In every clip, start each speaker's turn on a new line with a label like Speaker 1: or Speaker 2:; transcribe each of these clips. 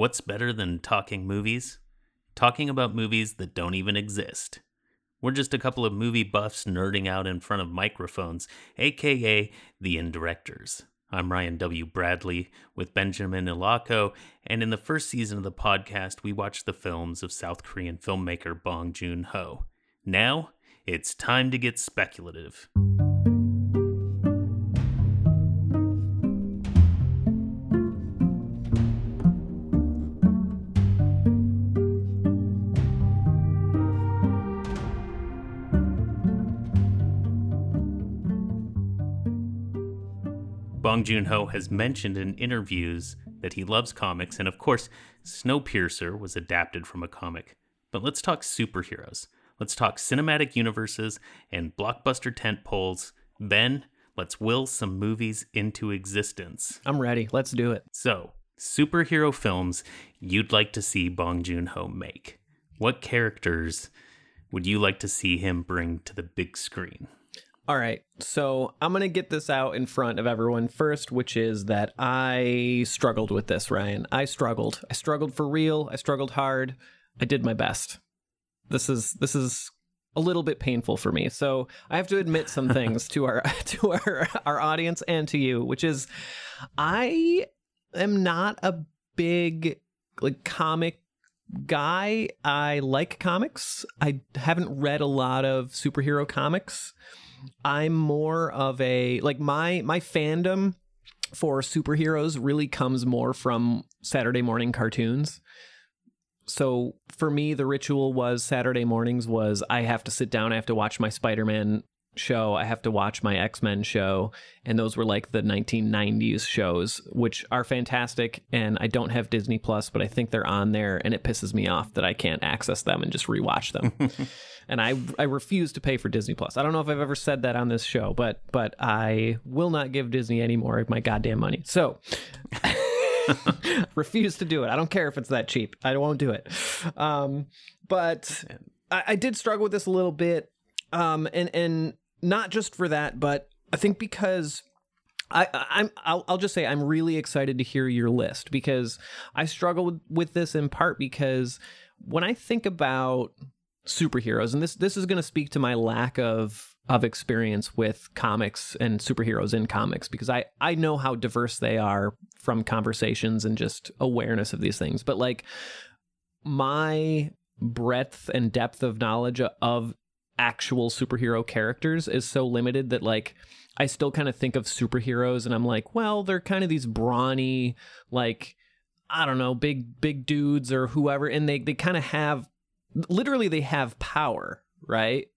Speaker 1: What's better than talking movies? Talking about movies that don't even exist. We're just a couple of movie buffs nerding out in front of microphones, aka the indirectors. I'm Ryan W. Bradley with Benjamin Ilako, and in the first season of the podcast, we watched the films of South Korean filmmaker Bong Joon Ho. Now, it's time to get speculative. Bong Joon Ho has mentioned in interviews that he loves comics, and of course, Snowpiercer was adapted from a comic. But let's talk superheroes. Let's talk cinematic universes and blockbuster tent poles. Ben, let's will some movies into existence.
Speaker 2: I'm ready. Let's do it.
Speaker 1: So, superhero films you'd like to see Bong Joon Ho make. What characters would you like to see him bring to the big screen?
Speaker 2: All right. So I'm going to get this out in front of everyone first, which is that I struggled with this, Ryan. I struggled. I struggled for real. I struggled hard. I did my best. This is this is a little bit painful for me. So I have to admit some things to our to our our audience and to you, which is I am not a big like comic guy. I like comics. I haven't read a lot of superhero comics. I'm more of a like my my fandom for superheroes really comes more from Saturday morning cartoons. So for me, the ritual was Saturday mornings was I have to sit down, I have to watch my Spider-Man show, I have to watch my X-Men show, and those were like the 1990s shows, which are fantastic. And I don't have Disney Plus, but I think they're on there, and it pisses me off that I can't access them and just rewatch them. and I I refuse to pay for Disney Plus. I don't know if I've ever said that on this show, but but I will not give Disney any more of my goddamn money. So. refuse to do it. I don't care if it's that cheap. I won't do it. Um, but I, I did struggle with this a little bit, um, and and not just for that, but I think because I, I'm I'll, I'll just say I'm really excited to hear your list because I struggle with, with this in part because when I think about superheroes and this this is going to speak to my lack of of experience with comics and superheroes in comics because I I know how diverse they are from conversations and just awareness of these things. But like my breadth and depth of knowledge of actual superhero characters is so limited that like I still kind of think of superheroes and I'm like well they're kind of these brawny like I don't know big big dudes or whoever and they they kind of have literally they have power, right?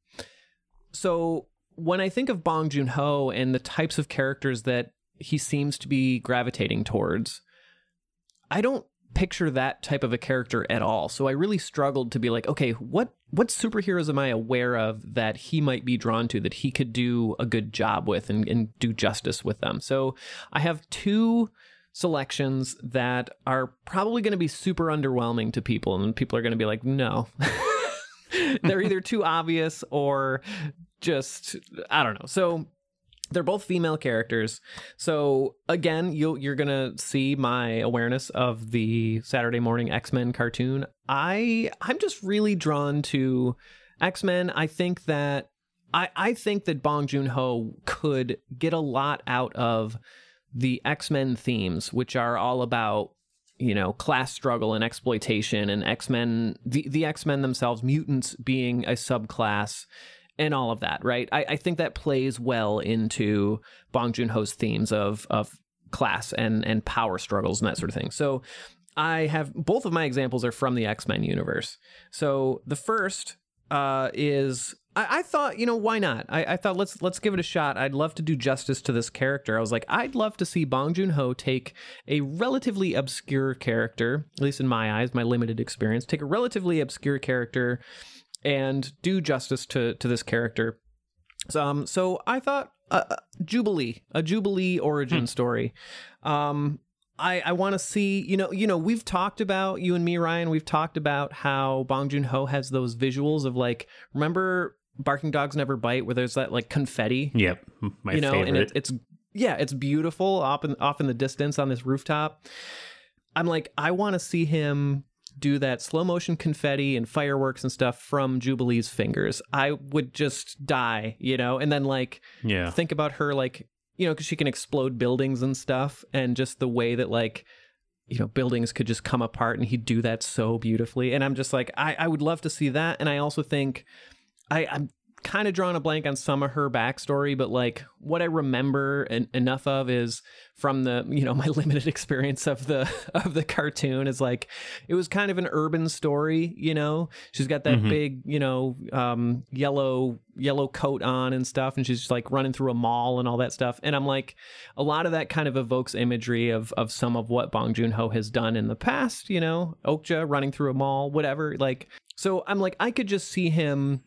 Speaker 2: So when I think of Bong Joon Ho and the types of characters that he seems to be gravitating towards, I don't picture that type of a character at all. So I really struggled to be like, okay, what what superheroes am I aware of that he might be drawn to that he could do a good job with and, and do justice with them? So I have two selections that are probably going to be super underwhelming to people and people are going to be like no they're either too obvious or just i don't know so they're both female characters. So again you you're gonna see my awareness of the saturday morning x-men cartoon. I i'm just really drawn to x-men. I think that i i think that bong joon-ho could get a lot out of the X-Men themes, which are all about you know class struggle and exploitation and x-men the, the x-men themselves mutants being a subclass and all of that right I, I think that plays well into bong joon-ho's themes of of class and and power struggles and that sort of thing so i have both of my examples are from the x-men universe so the first uh, is I, I, thought, you know, why not? I, I, thought let's let's give it a shot. I'd love to do justice to this character. I was like, I'd love to see Bong Joon Ho take a relatively obscure character, at least in my eyes, my limited experience, take a relatively obscure character and do justice to to this character. Um, so I thought uh, uh Jubilee, a Jubilee origin hmm. story. Um, I, I want to see, you know, you know, we've talked about you and me, Ryan. We've talked about how Bong Joon Ho has those visuals of like, remember Barking Dogs Never Bite, where there's that like confetti.
Speaker 1: Yep, my
Speaker 2: you know,
Speaker 1: favorite.
Speaker 2: and it, it's yeah, it's beautiful off in off in the distance on this rooftop. I'm like, I want to see him do that slow motion confetti and fireworks and stuff from Jubilee's fingers. I would just die, you know? And then, like,
Speaker 1: Yeah.
Speaker 2: think about her, like, you know, because she can explode buildings and stuff, and just the way that, like, you know, buildings could just come apart and he'd do that so beautifully. And I'm just like, I, I would love to see that. And I also think I, I'm kind of drawn a blank on some of her backstory, but like what I remember en- enough of is from the you know my limited experience of the of the cartoon is like it was kind of an urban story. You know, she's got that
Speaker 1: Mhm.
Speaker 2: big you know um, yellow yellow coat on and stuff, and she's just like running through a mall and all that stuff. And I'm like, a lot of that kind of evokes imagery of of some of what Bong Joon Ho has done in the past. You know, Okja running through a mall, whatever. Like, so I'm like, I could just see him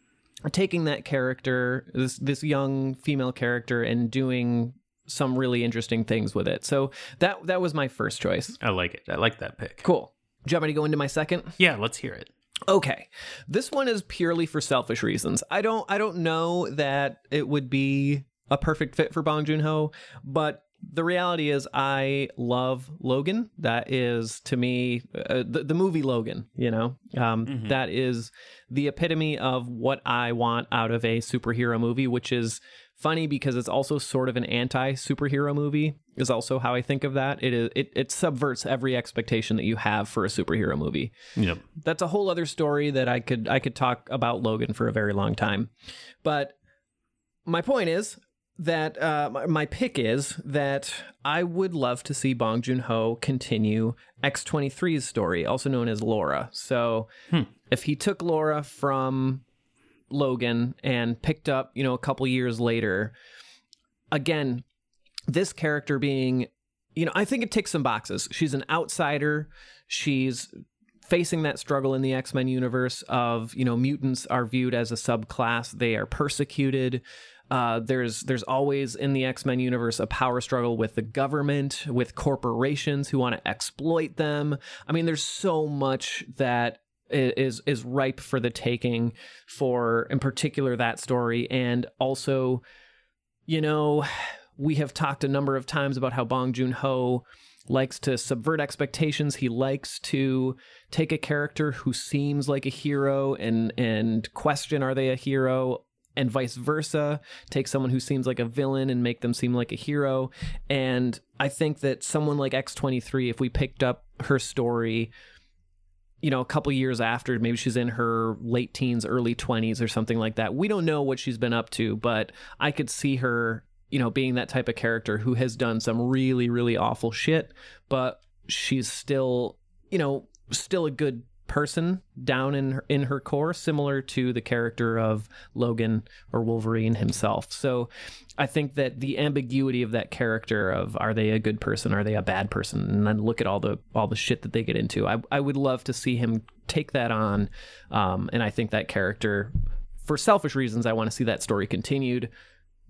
Speaker 2: taking that character, this this young female character, and doing some really interesting things with it. So that that was my first choice.
Speaker 1: I like it. I like that pick.
Speaker 2: Cool. Do you want me to go into my second?
Speaker 1: Yeah, let's hear it.
Speaker 2: Okay. This one is purely for selfish reasons. I don't I don't know that it would be a perfect fit for Bong Joon-ho, but the reality is I love Logan. That is to me uh, the, the movie Logan, you know. Um
Speaker 1: Mhm.
Speaker 2: that is the epitome of what I want out of a superhero movie, which is funny because it's also sort of an anti-superhero movie is also how I think of that. It is it, it subverts every expectation that you have for a superhero movie
Speaker 1: Yep.
Speaker 2: that's a whole other story that I could I could talk about Logan for a very long time. But my point is that uh, my, pick is that I would love to see Bong Joon Ho continue X23's story, also known as Laura. So
Speaker 1: Hmm.
Speaker 2: if he took Laura from Logan and picked up, you know, a couple years later, again, this character being, you know, I think it ticks some boxes. She's an outsider. She's facing that struggle in the X-Men universe of, you know, mutants are viewed as a subclass. They are persecuted. Uh, there's there's always in the X-Men universe a power struggle with the government, with corporations who want to exploit them. I mean, there's so much that is is is ripe for the taking for in particular that story. And also you know we have talked a number of times about how Bong Joon-ho likes to subvert expectations. He likes to take a character who seems like a hero and and question are they a hero and vice versa take someone who seems like a villain and make them seem like a hero and i think that someone like x23 if we picked up her story you know, a couple years after, maybe she's in her late teens, early 20s or something like that. We don't know what she's been up to, but I could see her, you know, being that type of character who has done some really, really awful shit, but she's still, you know, still a good person down in her, in her core similar to the character of Logan or Wolverine himself. So I think that the ambiguity of that character of are they a good person are they a bad person and then look at all the all the shit that they get into. I I would love to see him take that on um and I think that character for selfish reasons I want to see that story continued.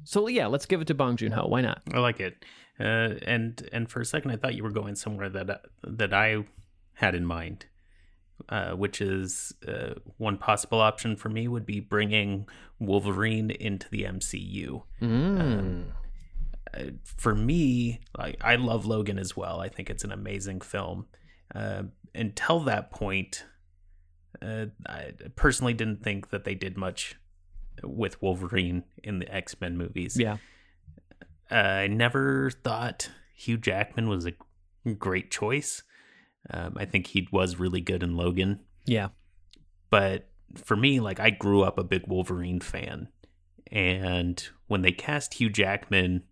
Speaker 2: So yeah, let's give it to Bong Joon-ho. Why not?
Speaker 1: I like it. Uh, and and for a second, I thought you were going somewhere that that I had in mind, uh, which is uh, one possible option for me would be bringing Wolverine into the MCU.
Speaker 2: Mm.
Speaker 1: Uh, for me, like I love Logan as well. I think it's an amazing film. Uh, until that point, uh, I personally didn't think that they did much with Wolverine in the X Men movies.
Speaker 2: yeah.
Speaker 1: Uh, I never thought Hugh Jackman was a great choice. Um, I think he was really good in Logan,
Speaker 2: Yeah.
Speaker 1: but for me, like I grew up a big Wolverine fan, and when they cast Hugh Jackman,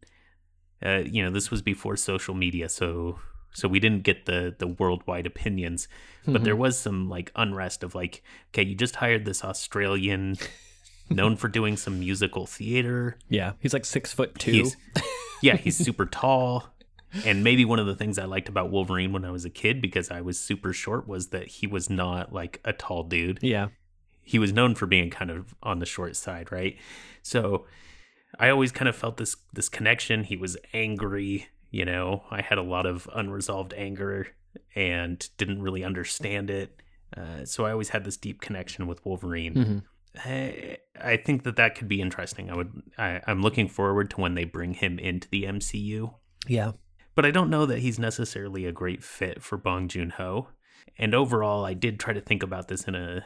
Speaker 1: uh, you know, this was before social media, so so we didn't get the the worldwide opinions, but there was some like unrest of like, okay, you just hired this Australian, known for doing some musical theater.
Speaker 2: Yeah. He's like 6 foot 2.
Speaker 1: He's, yeah, he's super tall. And maybe one of the things I liked about Wolverine when I was a kid, because I was super short, was that he was not like a tall dude.
Speaker 2: yeah.
Speaker 1: He was known for being kind of on the short side, right? So I always kind of felt this this connection. He was angry, you know. I had a lot of unresolved anger and didn't really understand it. Uh, so I always had this deep connection with Wolverine.
Speaker 2: Mhm.
Speaker 1: I, I think that that could be interesting. I would. I, I'm looking forward to when they bring him into the MCU.
Speaker 2: Yeah.
Speaker 1: But I don't know that he's necessarily a great fit for Bong Joon Ho. And overall, I did try to think about this in a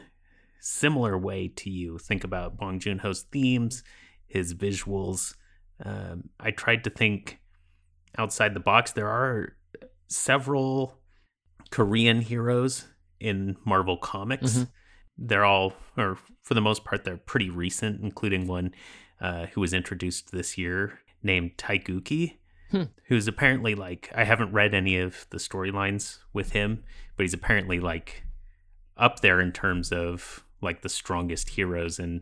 Speaker 1: similar way to you. Think about Bong Joon Ho's themes, his visuals. Um, I tried to think outside the box. There are several Korean heroes in Marvel Comics.
Speaker 2: Mm-hmm.
Speaker 1: They're all, or for the most part, they're pretty recent, including one uh, who was introduced this year named Taegukgi,
Speaker 2: Hmm.
Speaker 1: who's apparently like, I haven't read any of the storylines with him, but he's apparently like up there in terms of like the strongest heroes in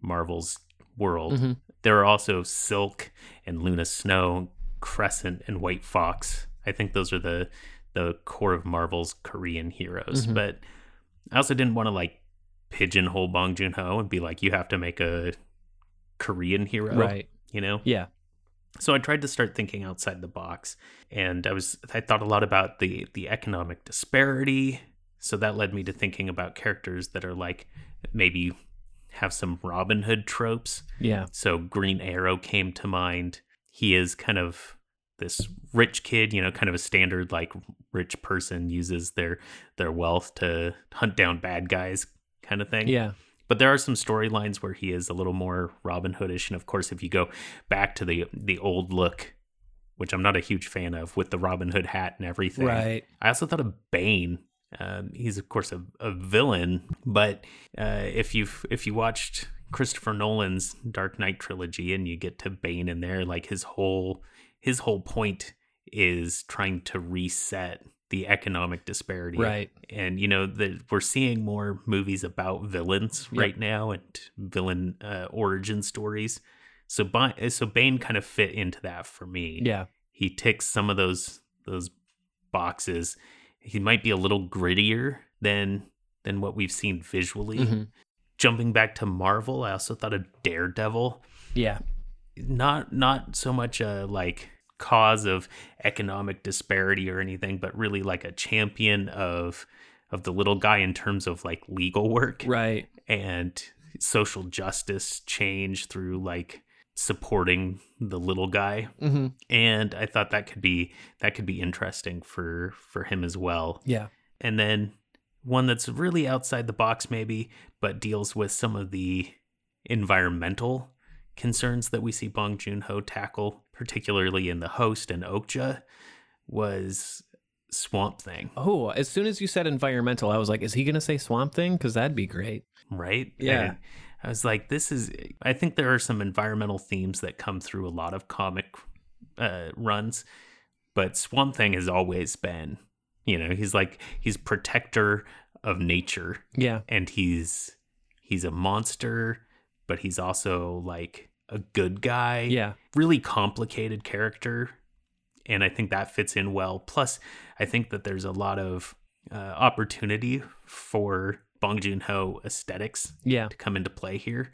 Speaker 1: Marvel's world.
Speaker 2: Mhm.
Speaker 1: There are also Silk and Luna Snow, Crescent and White Fox. I think those are the the core of Marvel's Korean heroes.
Speaker 2: Mhm.
Speaker 1: But I also didn't want to like pigeonhole Bong Joon Ho and be like, you have to make a Korean hero,
Speaker 2: Right.
Speaker 1: You know.
Speaker 2: Yeah.
Speaker 1: So I tried to start thinking outside the box, and I was I thought a lot about the the economic disparity. So that led me to thinking about characters that are like maybe have some Robin Hood tropes.
Speaker 2: Yeah.
Speaker 1: So Green Arrow came to mind. He is kind of this rich kid, you know, kind of a standard like rich person uses their their wealth to hunt down bad guys kind of thing.
Speaker 2: Yeah.
Speaker 1: But there are some storylines where he is a little more Robin Hoodish, and of course, if you go back to the the old look, which I'm not a huge fan of, with the Robin Hood hat and everything,
Speaker 2: Right.
Speaker 1: I also thought of Bane. Um, he's of course a, a villain, but uh, if you if you watched Christopher Nolan's Dark Knight trilogy and you get to Bane in there, like his whole his whole point is trying to reset the economic disparity
Speaker 2: Right.
Speaker 1: and you know that we're seeing more movies about villains
Speaker 2: Yep.
Speaker 1: right now and villain uh, origin stories so Ba- so Bane kind of fit into that for me
Speaker 2: Yeah.
Speaker 1: he ticks some of those those boxes he might be a little grittier than than what we've seen visually
Speaker 2: Mhm.
Speaker 1: jumping back to Marvel I also thought of Daredevil
Speaker 2: Yeah.
Speaker 1: not not so much a like cause of economic disparity or anything but really like a champion of of the little guy in terms of like legal work
Speaker 2: Right.
Speaker 1: and social justice change through like supporting the little guy
Speaker 2: hmm
Speaker 1: and i thought that could be that could be interesting for for him as well
Speaker 2: Yeah.
Speaker 1: and then one that's really outside the box maybe but deals with some of the environmental concerns that we see Bong Joon-ho tackle particularly in The Host and Okja was Swamp Thing
Speaker 2: Oh, as soon as you said environmental, I was like, is he going to say swamp thing? Because that'd be great.
Speaker 1: right
Speaker 2: Yeah.
Speaker 1: And I was like this is I think there are some environmental themes that come through a lot of comic uh runs but Swamp Thing has always been you know he's like he's protector of nature
Speaker 2: Yeah.
Speaker 1: and he's he's a monster but he's also like a good guy
Speaker 2: Yeah.
Speaker 1: really complicated character and i think that fits in well plus i think that there's a lot of uh, opportunity for bong joon-ho aesthetics
Speaker 2: Yeah.
Speaker 1: to come into play here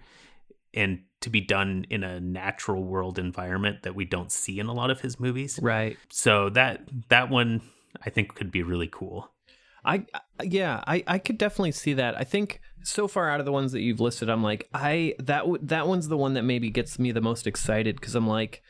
Speaker 1: and to be done in a natural world environment that we don't see in a lot of his movies
Speaker 2: Right.
Speaker 1: so that that one i think could be really cool
Speaker 2: I yeah, I I could definitely see that. I think so far out of the ones that you've listed, I'm like I that w- that one's the one that maybe gets me the most excited because I'm like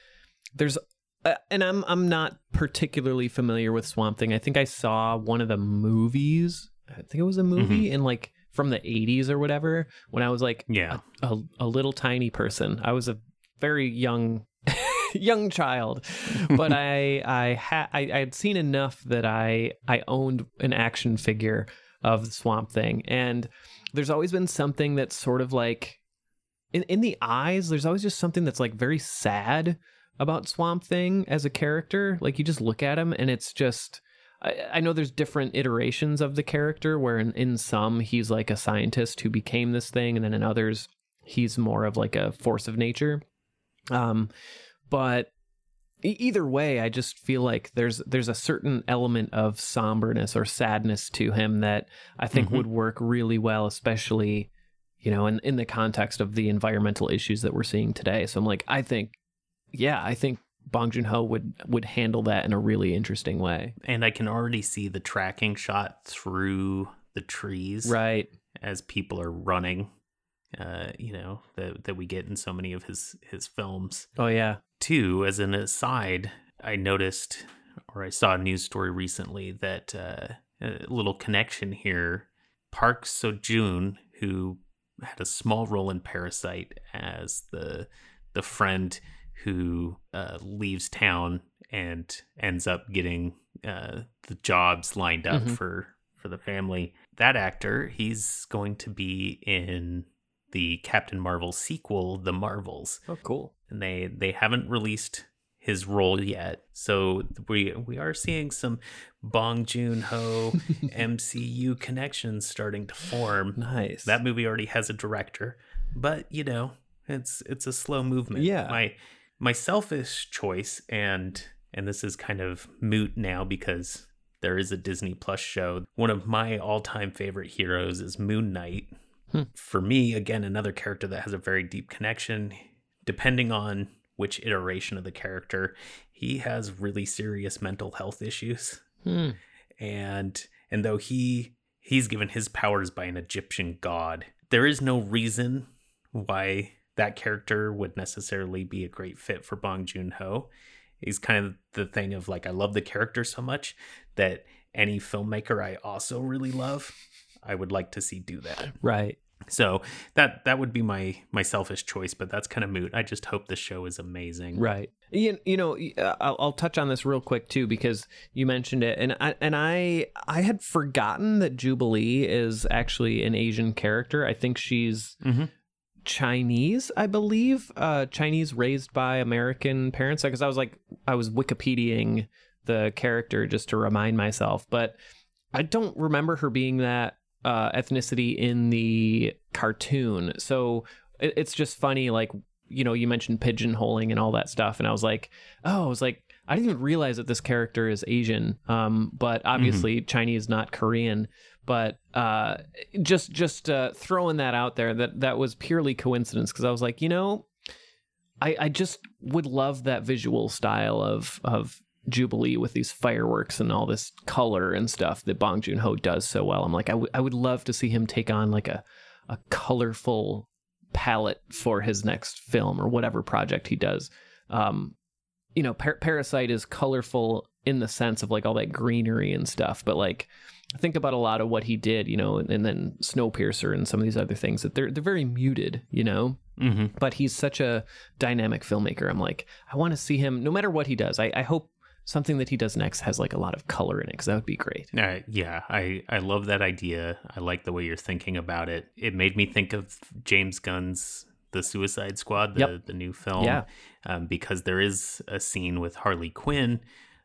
Speaker 2: there's uh, and I'm I'm not particularly familiar with Swamp Thing. I think I saw one of the movies. I think it was a movie in like from the 80s or whatever when I was like
Speaker 1: yeah
Speaker 2: a, a little tiny person. I was a very young young child, but I I had I, had seen enough that I I owned an action figure of the Swamp Thing, and there's always been something that's sort of like in in the eyes. There's always just something that's like very sad about Swamp Thing as a character. Like you just look at him, and it's just. I, I know there's different iterations of the character where in, in some he's like a scientist who became this thing and then in others he's more of like a force of nature um but either way i just feel like there's there's a certain element of somberness or sadness to him that i think
Speaker 1: Mhm.
Speaker 2: would work really well especially you know in in the context of the environmental issues that we're seeing today. So i'm like i think yeah i think bong joon-ho would would handle that in a really interesting way.
Speaker 1: And i can already see the tracking shot through the trees
Speaker 2: right.
Speaker 1: as people are running uh you know that that we get in so many of his his films.
Speaker 2: Oh yeah
Speaker 1: Two, as an aside i noticed or I saw a news story recently that uh, a little connection here. Park Seo-joon, who had a small role in Parasite as the the friend who uh, leaves town and ends up getting uh, the jobs lined up mm-hmm. for for the family. That actor, he's going to be in the Captain Marvel sequel, The Marvels.
Speaker 2: Oh, cool!
Speaker 1: And they they haven't released his role yet, so we we are seeing some Bong Joon Ho MCU connections starting to form.
Speaker 2: Nice.
Speaker 1: That movie already has a director, but you know it's it's a slow movement.
Speaker 2: Yeah.
Speaker 1: My my selfish choice and and this is kind of moot now because there is a Disney Plus show. One of my all-time favorite heroes is Moon Knight. Hmm. For me, again, another character that has a very deep connection. Depending on which iteration of the character, he has really serious mental health issues.
Speaker 2: Hmm.
Speaker 1: And and though he he's given his powers by an Egyptian god, there is no reason why that character would necessarily be a great fit for Bong Joon Ho. He's kind of the thing of like I love the character so much that any filmmaker I also really love, I would like to see do that.
Speaker 2: Right.
Speaker 1: So that that would be my my selfish choice, but that's kind of moot. I just hope the show is amazing.
Speaker 2: Right. You, you know, uh, I'll, I'll touch on this real quick too because you mentioned it, and I and I I had forgotten that Jubilee is actually an Asian character. I think she's.
Speaker 1: Mm-hmm.
Speaker 2: Chinese, I believe, uh, Chinese raised by American parents. Because I was like, I was Wikipediaing the character just to remind myself, but I don't remember her being that uh, ethnicity in the cartoon. So it, it's just funny, like you know, you mentioned pigeonholing and all that stuff, and I was like, oh, I was like, I didn't even realize that this character is Asian, um, but obviously mm-hmm. Chinese, not Korean. But uh, just just uh, throwing that out there, that that was purely coincidence because I was like, you know, I I just would love that visual style of of Jubilee with these fireworks and all this color and stuff that Bong Joon Ho does so well. I'm like, I, w- I would love to see him take on like a, a colorful palette for his next film or whatever project he does. Um, you know, Par- Parasite is colorful in the sense of like all that greenery and stuff, but like think about a lot of what he did, you know, and, and then Snowpiercer and some of these other things that they're they're very muted, you know.
Speaker 1: Mm-hmm.
Speaker 2: But he's such a dynamic filmmaker. I'm like, I want to see him, no matter what he does. I, I hope something that he does next has like a lot of color in it because that would be great.
Speaker 1: Uh, yeah, I I love that idea. I like the way you're thinking about it. It made me think of James Gunn's The Suicide Squad, the
Speaker 2: yep.
Speaker 1: the new film.
Speaker 2: Yeah,
Speaker 1: um, because there is a scene with Harley Quinn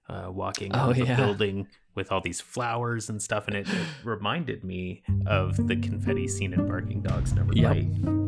Speaker 1: uh, walking
Speaker 2: oh,
Speaker 1: out of
Speaker 2: yeah.
Speaker 1: the building with all these flowers and stuff, and it, it reminded me of the confetti scene in Barking Dogs Never
Speaker 2: yep.
Speaker 1: Bite.